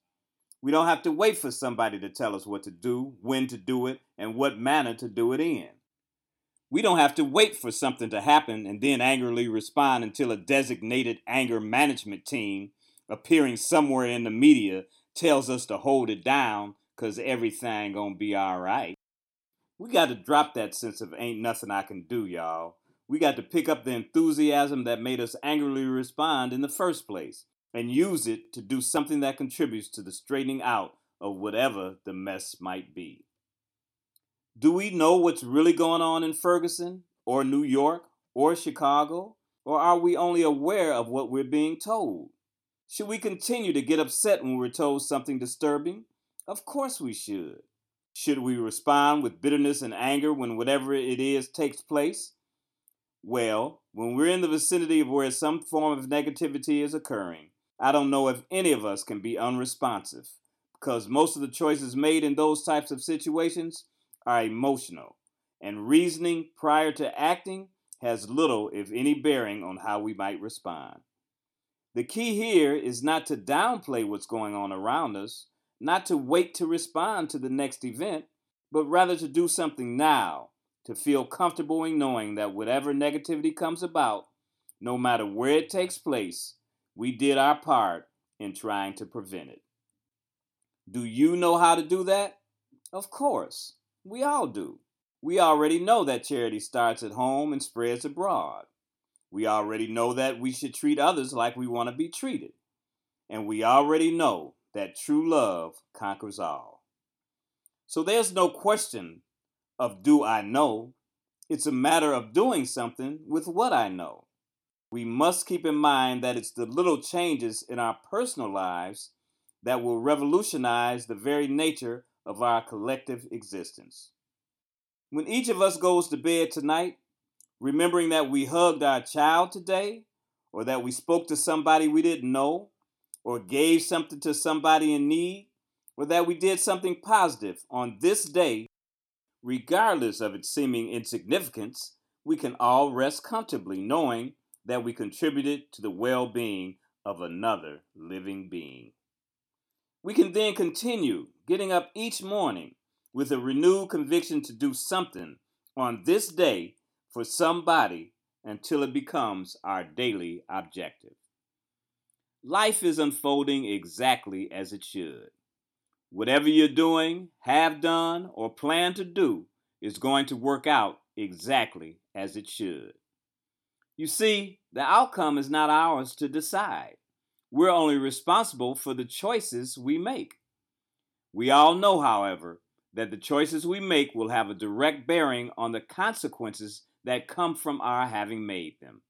We don't have to wait for somebody to tell us what to do, when to do it, and what manner to do it in. We don't have to wait for something to happen and then angrily respond until a designated anger management team appearing somewhere in the media tells us to hold it down because everything gonna be all right. We got to drop that sense of ain't nothing I can do, y'all. We got to pick up the enthusiasm that made us angrily respond in the first place and use it to do something that contributes to the straightening out of whatever the mess might be. Do we know what's really going on in Ferguson, or New York, or Chicago? Or are we only aware of what we're being told? Should we continue to get upset when we're told something disturbing? Of course we should. Should we respond with bitterness and anger when whatever it is takes place? Well, when we're in the vicinity of where some form of negativity is occurring, I don't know if any of us can be unresponsive because most of the choices made in those types of situations are emotional, and reasoning prior to acting has little, if any, bearing on how we might respond. The key here is not to downplay what's going on around us, not to wait to respond to the next event, but rather to do something now, to feel comfortable in knowing that whatever negativity comes about, no matter where it takes place, we did our part in trying to prevent it. Do you know how to do that? Of course, we all do. We already know that charity starts at home and spreads abroad. We already know that we should treat others like we want to be treated. And we already know that true love conquers all. So there's no question of do I know. It's a matter of doing something with what I know. We must keep in mind that it's the little changes in our personal lives that will revolutionize the very nature of our collective existence. When each of us goes to bed tonight, remembering that we hugged our child today, or that we spoke to somebody we didn't know, or gave something to somebody in need, or that we did something positive on this day, regardless of its seeming insignificance, we can all rest comfortably knowing that we contributed to the well being of another living being. We can then continue getting up each morning with a renewed conviction to do something on this day for somebody until it becomes our daily objective. Life is unfolding exactly as it should. Whatever you're doing, have done, or plan to do is going to work out exactly as it should. You see, the outcome is not ours to decide. We're only responsible for the choices we make. We all know, however, that the choices we make will have a direct bearing on the consequences that come from our having made them.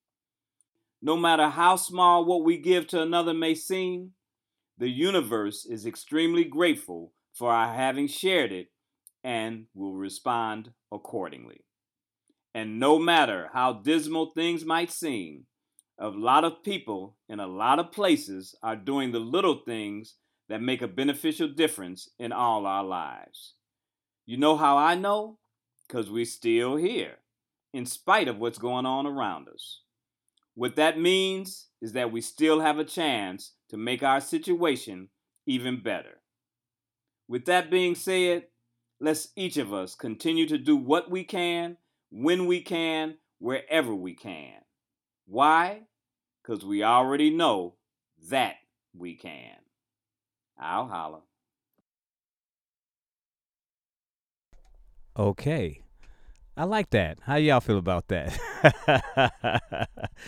No matter how small what we give to another may seem, the universe is extremely grateful for our having shared it and will respond accordingly. And no matter how dismal things might seem, a lot of people in a lot of places are doing the little things that make a beneficial difference in all our lives. You know how I know? Because we're still here, in spite of what's going on around us. What that means is that we still have a chance to make our situation even better. With that being said, let's each of us continue to do what we can, when we can, wherever we can. Why? Because we already know that we can. I'll holler. Okay. I like that. How y'all feel about that?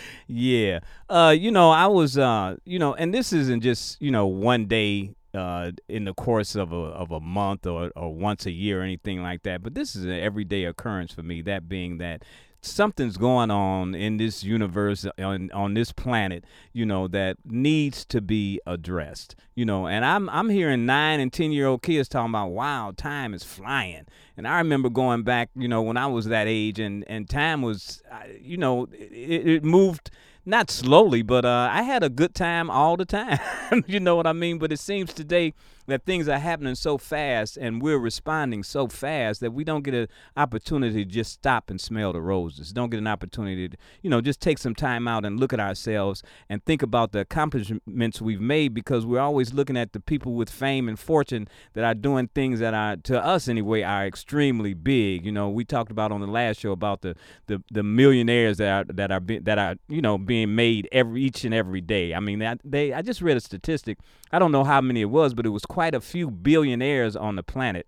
yeah. Uh, you know, I was uh, you know, and this isn't just, you know, one day uh, in the course of a of a month or, or once a year or anything like that. But this is an everyday occurrence for me. That being that something's going on in this universe on on this planet you know that needs to be addressed you know and i'm i'm hearing 9 and 10 year old kids talking about wow time is flying and i remember going back you know when i was that age and and time was you know it, it moved not slowly, but uh, I had a good time all the time. you know what I mean? But it seems today that things are happening so fast and we're responding so fast that we don't get an opportunity to just stop and smell the roses. Don't get an opportunity to, you know, just take some time out and look at ourselves and think about the accomplishments we've made because we're always looking at the people with fame and fortune that are doing things that are, to us anyway, are extremely big. You know, we talked about on the last show about the the, the millionaires that are that are be, that are you know being made every each and every day. I mean, they, they I just read a statistic. I don't know how many it was, but it was quite a few billionaires on the planet.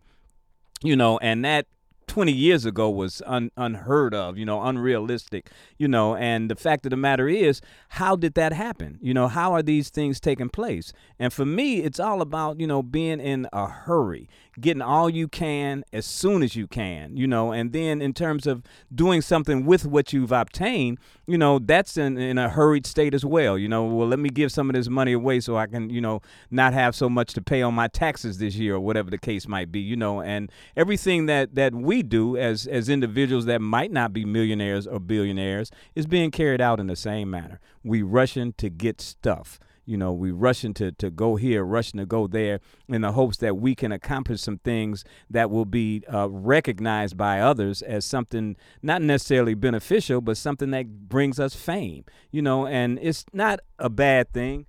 You know, and that 20 years ago was un, unheard of, you know, unrealistic, you know. And the fact of the matter is, how did that happen? You know, how are these things taking place? And for me, it's all about, you know, being in a hurry, getting all you can as soon as you can, you know. And then in terms of doing something with what you've obtained, you know, that's in, in a hurried state as well. You know, well, let me give some of this money away so I can, you know, not have so much to pay on my taxes this year or whatever the case might be, you know. And everything that, that we do as as individuals that might not be millionaires or billionaires is being carried out in the same manner. We rushing to get stuff You know, we rushing to to go here, rushing to go there, in the hopes that we can accomplish some things that will be uh, recognized by others as something not necessarily beneficial, but something that brings us fame. You know, and it's not a bad thing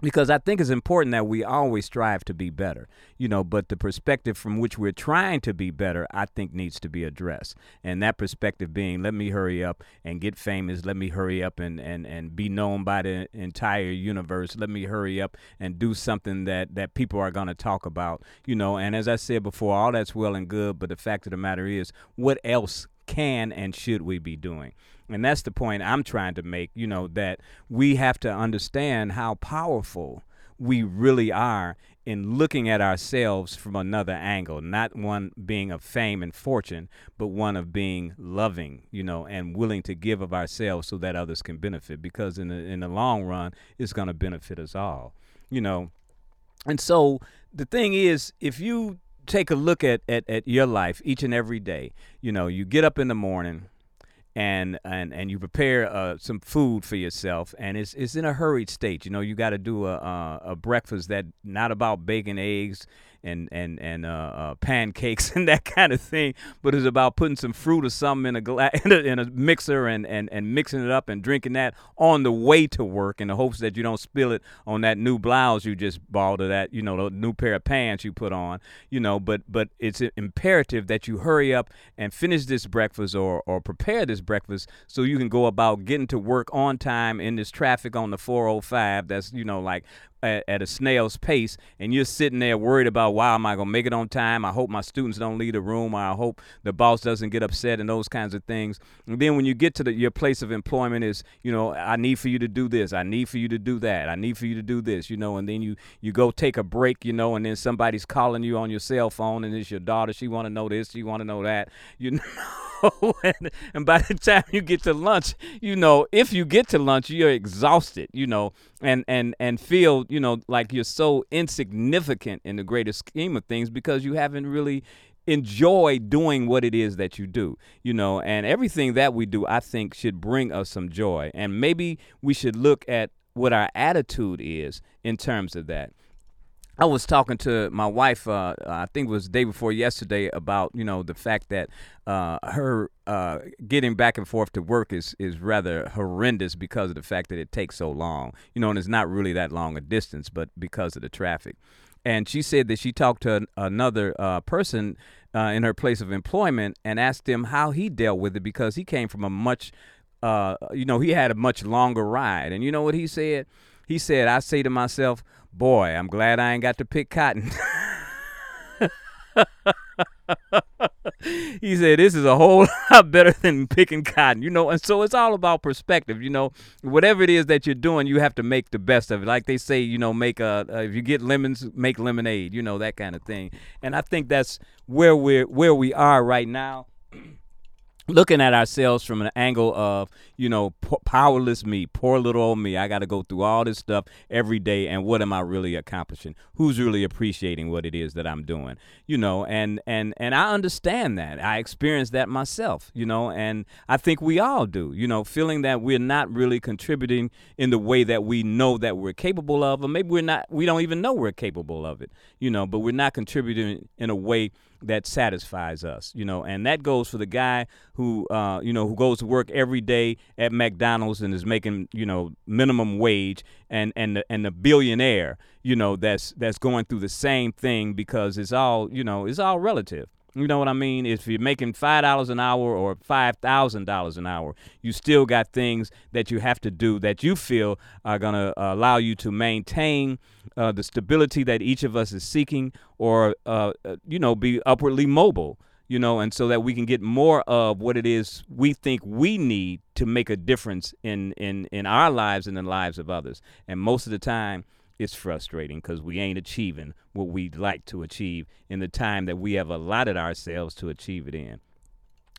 because I think it's important that we always strive to be better, you know, but the perspective from which we're trying to be better, I think needs to be addressed. And that perspective being, let me hurry up and get famous, let me hurry up and, and, and be known by the entire universe, let me hurry up and do something that, that people are going to talk about, you know. And as I said before, all that's well and good, but the fact of the matter is, what else can and should we be doing? And that's the point I'm trying to make, you know, that we have to understand how powerful we really are in looking at ourselves from another angle, not one being of fame and fortune, but one of being loving, you know, and willing to give of ourselves so that others can benefit because in the in the long run it's going to benefit us all, you know. And so the thing is if you take a look at, at at your life each and every day, you know, you get up in the morning, and and and you prepare uh, some food for yourself, and it's it's in a hurried state. You know, you got to do a, a, a breakfast that not about bacon, eggs, and and and uh, uh, pancakes and that kind of thing, but it's about putting some fruit or something in a glass in, in a, mixer and, and and mixing it up and drinking that on the way to work in the hopes that you don't spill it on that new blouse you just bought or that you know the new pair of pants you put on, you know. But but it's imperative that you hurry up and finish this breakfast or or prepare this breakfast so you can go about getting to work on time in this traffic on the 405 that's you know like at, at, a snail's pace and you're sitting there worried about why am I going to make it on time? I hope my students don't leave the room or I hope the boss doesn't get upset and those kinds of things. And then when you get to the, your place of employment is, you know, I need for you to do this. I need for you to do that. I need for you to do this, you know, and then you, you go take a break, you know, and then somebody's calling you on your cell phone and it's your daughter. She want to know this. She want to know that, you know. and, and by the time you get to lunch, you know, if you get to lunch, you're exhausted, you know, and and and feel, you know, like you're so insignificant in the greater scheme of things because you haven't really enjoyed doing what it is that you do, you know, and everything that we do, I think, should bring us some joy. And maybe we should look at what our attitude is in terms of that. I was talking to my wife, uh, I think it was the day before yesterday, about you know the fact that uh, her uh, getting back and forth to work is is rather horrendous because of the fact that it takes so long. You know, and it's not really that long a distance, but because of the traffic. And she said that she talked to an, another uh, person uh, in her place of employment and asked him how he dealt with it because he came from a much, uh, you know, he had a much longer ride. And you know what he said? He said, "I say to myself." Boy, I'm glad I ain't got to pick cotton. he said this is a whole lot better than picking cotton. You know and so it's all about perspective you know. Whatever it is that you're doing you have to make the best of it. Like they say you know make a uh, if you get lemons make lemonade you know that kind of thing. And i think that's where we're where we are right now looking at ourselves from an angle of you know powerless me poor little old me. I got to go through all this stuff every day and what am i really accomplishing? Who's really appreciating what it is that i'm doing? You know and and and i understand that. I experienced that myself you know and i think we all do you know feeling that we're not really contributing in the way that we know that we're capable of or maybe we're not we don't even know we're capable of it you know but we're not contributing in a way that satisfies us, you know, and that goes for the guy who, uh, you know, who goes to work every day at McDonald's and is making, you know, minimum wage, and and the, and the billionaire, you know, that's that's going through the same thing because it's all, you know, it's all relative. You know what I mean? If you're making five dollars an hour or five thousand dollars an hour, you still got things that you have to do that you feel are gonna uh, allow you to maintain uh, the stability that each of us is seeking, or uh, uh, you know, be upwardly mobile. You know, and so that we can get more of what it is we think we need to make a difference in in in our lives and the lives of others. And most of the time, it's frustrating because we ain't achieving what we'd like to achieve in the time that we have allotted ourselves to achieve it in.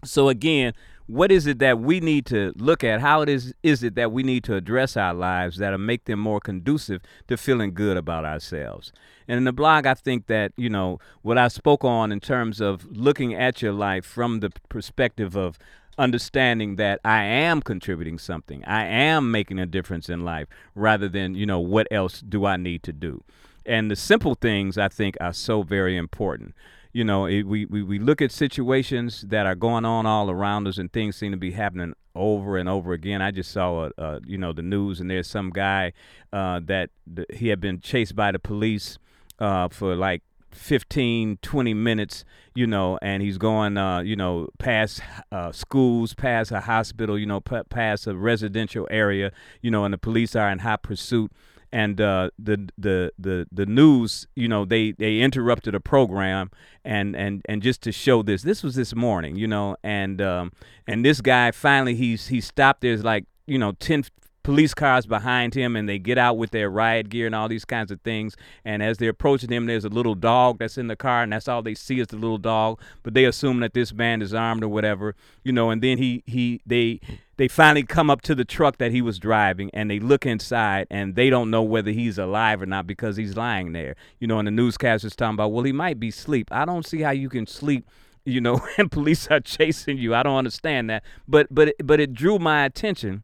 So again, what is it that we need to look at? How it is is it that we need to address our lives that'll make them more conducive to feeling good about ourselves? And in the blog, I think that you know what I spoke on in terms of looking at your life from the perspective of understanding that I am contributing something. I am making a difference in life rather than, you know, what else do I need to do? And the simple things I think are so very important. You know, it, we, we, we look at situations that are going on all around us and things seem to be happening over and over again. I just saw, a, a you know, the news and there's some guy uh, that th- he had been chased by the police uh, for like 15 20 minutes you know and he's going uh you know past uh schools past a hospital you know p- past a residential area you know and the police are in hot pursuit and uh, the the the the news, you know, they they interrupted a program, and and and just to show this, this was this morning, you know, and um, and this guy finally he's he stopped. There's like you know 10, police cars behind him and they get out with their riot gear and all these kinds of things. And as they're approaching him there's a little dog that's in the car and that's all they see is the little dog. But they assume that this man is armed or whatever you know and then he he they they finally come up to the truck that he was driving and they look inside and they don't know whether he's alive or not because he's lying there. You know and the newscaster's talking about well he might be asleep. I don't see how you can sleep you know and police are chasing you. I don't understand that. But but but it drew my attention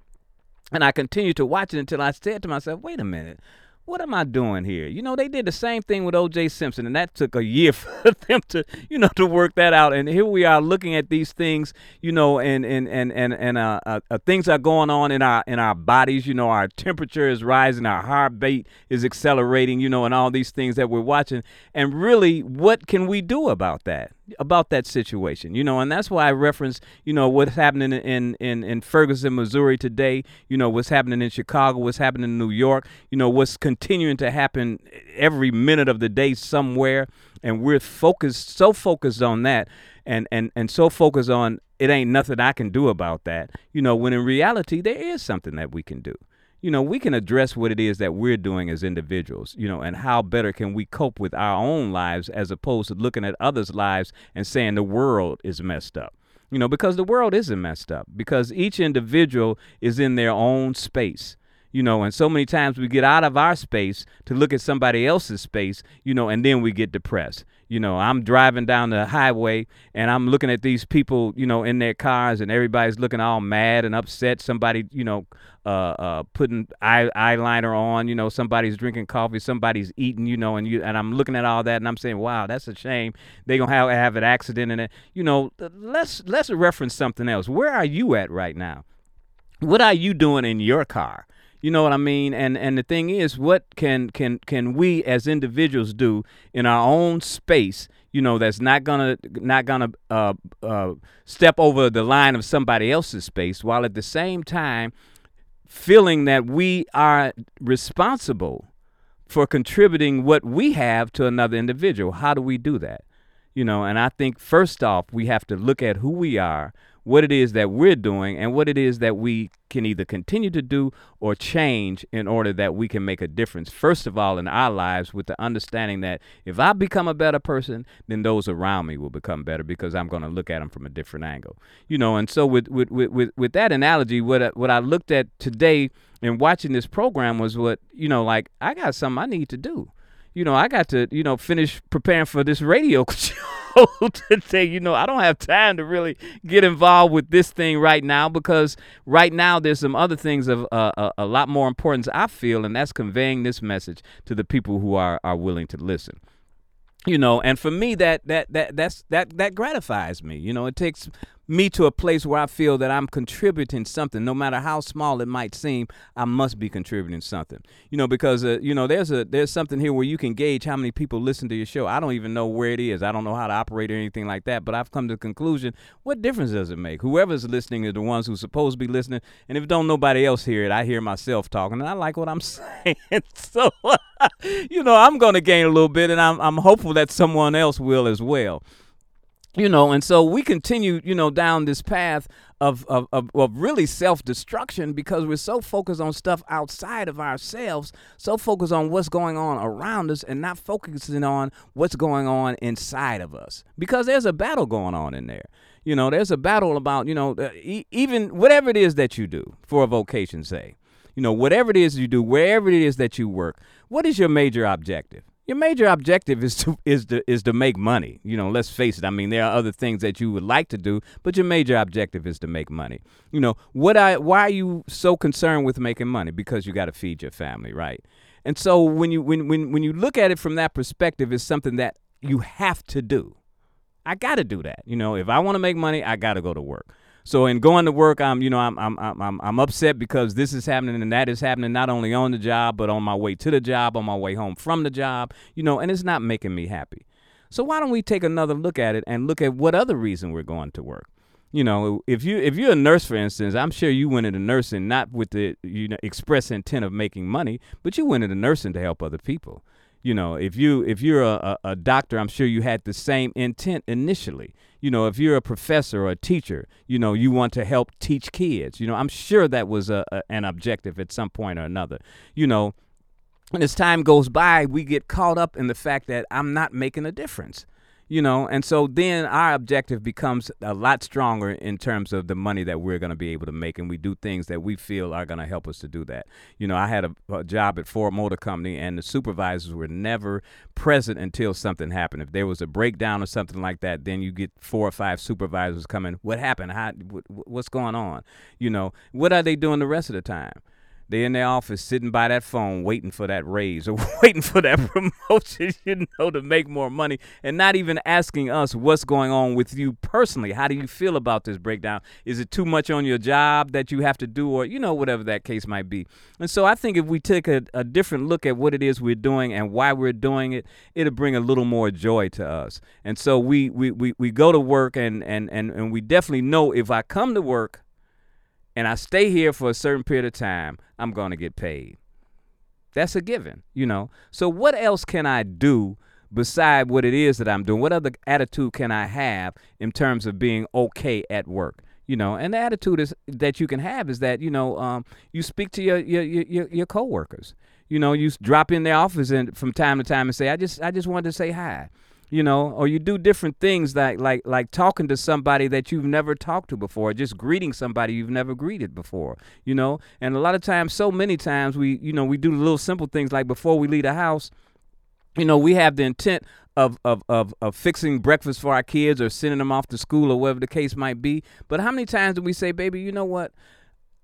and I continued to watch it until I said to myself, wait a minute, what am I doing here? You know, they did the same thing with O.J. Simpson, and that took a year for them to, you know, to work that out. And here we are looking at these things, you know, and and and and and uh, uh, uh, things are going on in our in our bodies. You know, our temperature is rising, our heartbeat is accelerating. You know, and all these things that we're watching. And really, what can we do about that? About that situation, you know, and that's why I reference, you know, what's happening in, in, in Ferguson, Missouri today, you know, what's happening in Chicago, what's happening in New York, you know, what's continuing to happen every minute of the day somewhere. And we're focused, so focused on that and, and, and so focused on it ain't nothing I can do about that, you know, when in reality, there is something that we can do you know, we can address what it is that we're doing as individuals, you know, and how better can we cope with our own lives as opposed to looking at others' lives and saying the world is messed up. You know, because the world isn't messed up, because each individual is in their own space you know and so many times we get out of our space to look at somebody else's space you know and then we get depressed you know i'm driving down the highway and i'm looking at these people you know in their cars and everybody's looking all mad and upset. Somebody you know uh, uh, putting eye, eyeliner on you know somebody's drinking coffee somebody's eating you know and you and i'm looking at all that and i'm saying wow that's a shame. They're gonna have, have an accident in it. You know let's let's reference something else. Where are you at right now? What are you doing in your car you know what I mean? And and the thing is, what can can can we as individuals do in our own space? You know, that's not gonna not gonna uh, uh, step over the line of somebody else's space, while at the same time feeling that we are responsible for contributing what we have to another individual. How do we do that? You know, and I think first off, we have to look at who we are, what it is that we're doing and what it is that we can either continue to do or change in order that we can make a difference first of all in our lives with the understanding that if I become a better person then those around me will become better because I'm going to look at them from a different angle. You know and so with with with, with that analogy what what I looked at today in watching this program was what you know like I got something I need to do you know I got to you know finish preparing for this radio show to say, you know, I don't have time to really get involved with this thing right now because right now there's some other things of uh, a, a lot more importance I feel, and that's conveying this message to the people who are are willing to listen. You know and for me that that that that's that that gratifies me. You know it takes me to a place where I feel that I'm contributing something, no matter how small it might seem. I must be contributing something, you know, because uh, you know there's a there's something here where you can gauge how many people listen to your show. I don't even know where it is. I don't know how to operate or anything like that. But I've come to the conclusion: what difference does it make? Whoever's listening are the ones who's supposed to be listening, and if don't nobody else hear it, I hear myself talking, and I like what I'm saying. so, you know, I'm going to gain a little bit, and I'm I'm hopeful that someone else will as well you know and so we continue you know down this path of of, of, of really self-destruction because we're so focused on stuff outside of ourselves so focused on what's going on around us and not focusing on what's going on inside of us. Because there's a battle going on in there. You know there's a battle about you know even whatever it is that you do for a vocation say you know whatever it is you do wherever it is that you work what is your major objective your major objective is to is to is to make money. You know, let's face it. I mean, there are other things that you would like to do, but your major objective is to make money. You know, what I why are you so concerned with making money? Because you got to feed your family, right? And so when you when when when you look at it from that perspective, it's something that you have to do. I got to do that. You know, if I want to make money, I got to go to work. So in going to work, I'm you know I'm I'm I'm I'm upset because this is happening and that is happening not only on the job but on my way to the job, on my way home from the job, you know, and it's not making me happy. So why don't we take another look at it and look at what other reason we're going to work? You know, if you if you're a nurse, for instance, I'm sure you went into nursing not with the you know express intent of making money, but you went into nursing to help other people you know if you if you're a, a, doctor i'm sure you had the same intent initially. You know if you're a professor or a teacher you know you want to help teach kids. You know i'm sure that was a, a an objective at some point or another. You know and as time goes by we get caught up in the fact that i'm not making a difference you know and so then our objective becomes a lot stronger in terms of the money that we're going to be able to make and we do things that we feel are going to help us to do that. You know i had a, a, job at ford motor company and the supervisors were never present until something happened. If there was a breakdown or something like that then you get four or five supervisors coming what happened? How, what's going on? You know what are they doing the rest of the time they in their office sitting by that phone waiting for that raise or waiting for that promotion, you know, to make more money and not even asking us what's going on with you personally. How do you feel about this breakdown? Is it too much on your job that you have to do or, you know, whatever that case might be. And so I think if we take a, a different look at what it is we're doing and why we're doing it, it'll bring a little more joy to us. And so we, we, we, we go to work and, and, and, and we definitely know if I come to work and I stay here for a certain period of time, I'm going to get paid. That's a given, you know. So what else can I do beside what it is that I'm doing? What other attitude can I have in terms of being okay at work? You know, and the attitude is that you can have is that you know um, you speak to your your your, your coworkers. You know, you drop in their office and from time to time and say, "I just I just wanted to say hi." You know or you do different things like like like talking to somebody that you've never talked to before just greeting somebody you've never greeted before you know and a lot of times so many times we you know we do little simple things like before we leave the house you know we have the intent of, of, of, of fixing breakfast for our kids or sending them off to school or whatever the case might be. But how many times do we say, baby, you know what?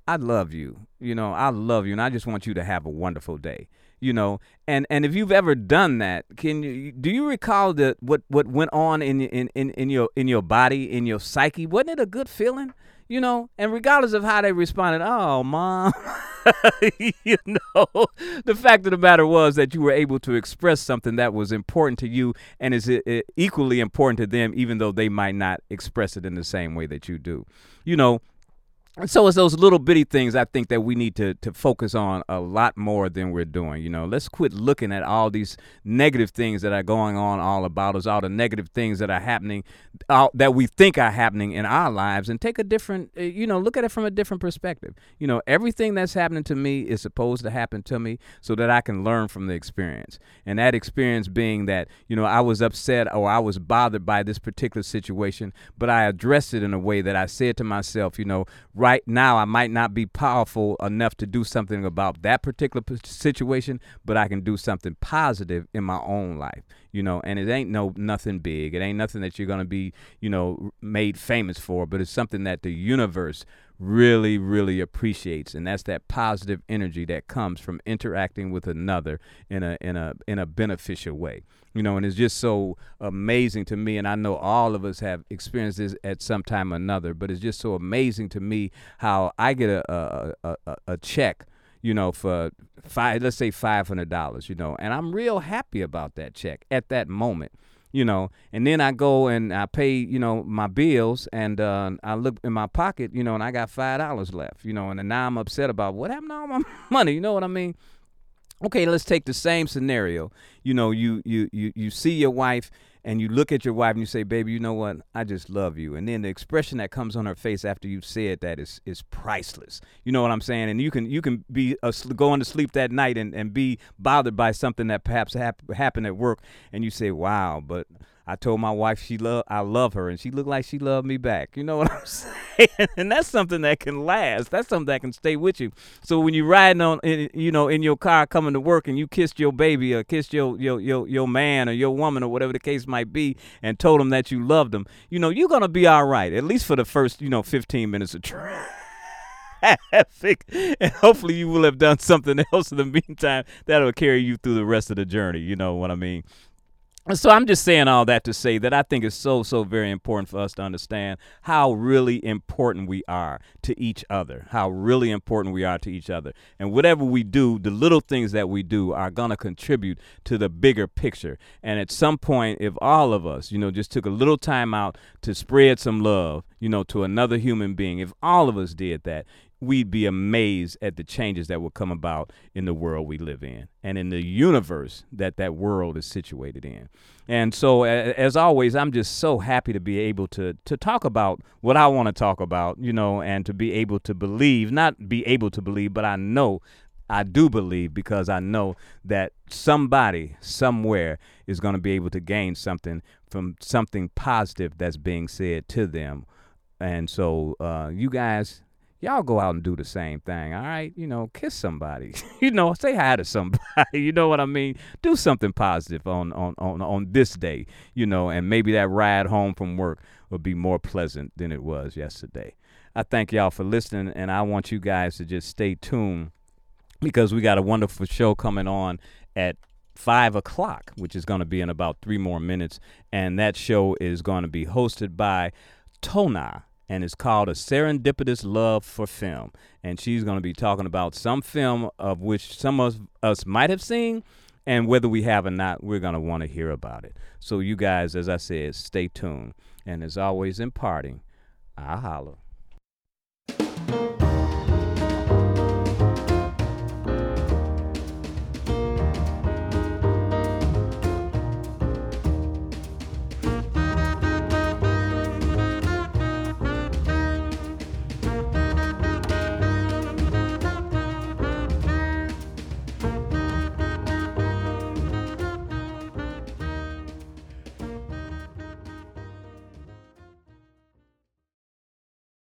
I love you. You know, I love you and I just want you to have a wonderful day you know and and if you've ever done that can you do you recall that what what went on in in in, in your in your body in your psyche? Wasn't it a good feeling you know? And regardless of how they responded oh mom you know the fact of the matter was that you were able to express something that was important to you and is eh, eh, equally important to them even though they might not express it in the same way that you do. You know so it's those little bitty things I think that we need to to focus on a lot more than we're doing. You know, let's quit looking at all these negative things that are going on all about us, all the negative things that are happening, all, that we think are happening in our lives, and take a different, uh, you know, look at it from a different perspective. You know, everything that's happening to me is supposed to happen to me so that I can learn from the experience, and that experience being that you know I was upset or I was bothered by this particular situation, but I addressed it in a way that I said to myself, you know right now I might not be powerful enough to do something about that particular situation, but I can do something positive in my own life, you know. And it ain't no nothing big. It ain't nothing that you're gonna be, you know, made famous for, but it's something that the universe really, really appreciates, and that's that positive energy that comes from interacting with another in a in a in a beneficial way. You know, and it's just so amazing to me, and I know all of us have experienced this at some time or another. But it's just so amazing to me how I get a a, a, a check you know, for five, let's say five hundred dollars, you know, and I'm real happy about that check at that moment you know, and then I go and I pay, you know, my bills, and uh, I look in my pocket, you know, and I got five dollars left, you know, and now I'm upset about what happened to all my money. You know what I mean? Okay, let's take the same scenario. You know, you you you you see your wife and you look at your wife and you say, "Baby, you know what? I just love you." And then the expression that comes on her face after you've said that is is priceless. You know what I'm saying? And you can you can be going to sleep that night and, and be bothered by something that perhaps hap- happened at work, and you say, "Wow," but I told my wife she love I love her, and she looked like she loved me back. You know what I'm saying? and that's something that can last. That's something that can stay with you. So when you're riding on, in, you know, in your car coming to work, and you kissed your baby or kissed your your your your man or your woman or whatever the case might be, and told them that you loved them, you know, you're gonna be all right at least for the first you know 15 minutes of traffic. and hopefully you will have done something else in the meantime that'll carry you through the rest of the journey. You know what I mean? So I'm just saying all that to say that I think it's so so very important for us to understand how really important we are to each other, how really important we are to each other. And whatever we do, the little things that we do are going to contribute to the bigger picture. And at some point if all of us, you know, just took a little time out to spread some love, you know, to another human being, if all of us did that, we'd be amazed at the changes that will come about in the world we live in and in the universe that that world is situated in. And so, as always, I'm just so happy to be able to to talk about what I want to talk about, you know, and to be able to believe, not be able to believe, but I know I do believe because I know that somebody somewhere is going to be able to gain something from something positive that's being said to them. And so, uh, you guys, y'all go out and do the same thing all right? You know kiss somebody. You know say hi to somebody. You know what i mean? Do something positive on on on on this day you know and maybe that ride home from work will be more pleasant than it was yesterday. I thank y'all for listening and i want you guys to just stay tuned because we got a wonderful show coming on at five o'clock which is going to be in about three more minutes and that show is going to be hosted by tona and it's called A Serendipitous Love for Film. And she's going to be talking about some film of which some of us might have seen, and whether we have or not, we're going to want to hear about it. So, you guys, as I said, stay tuned. And as always, in parting, I holler.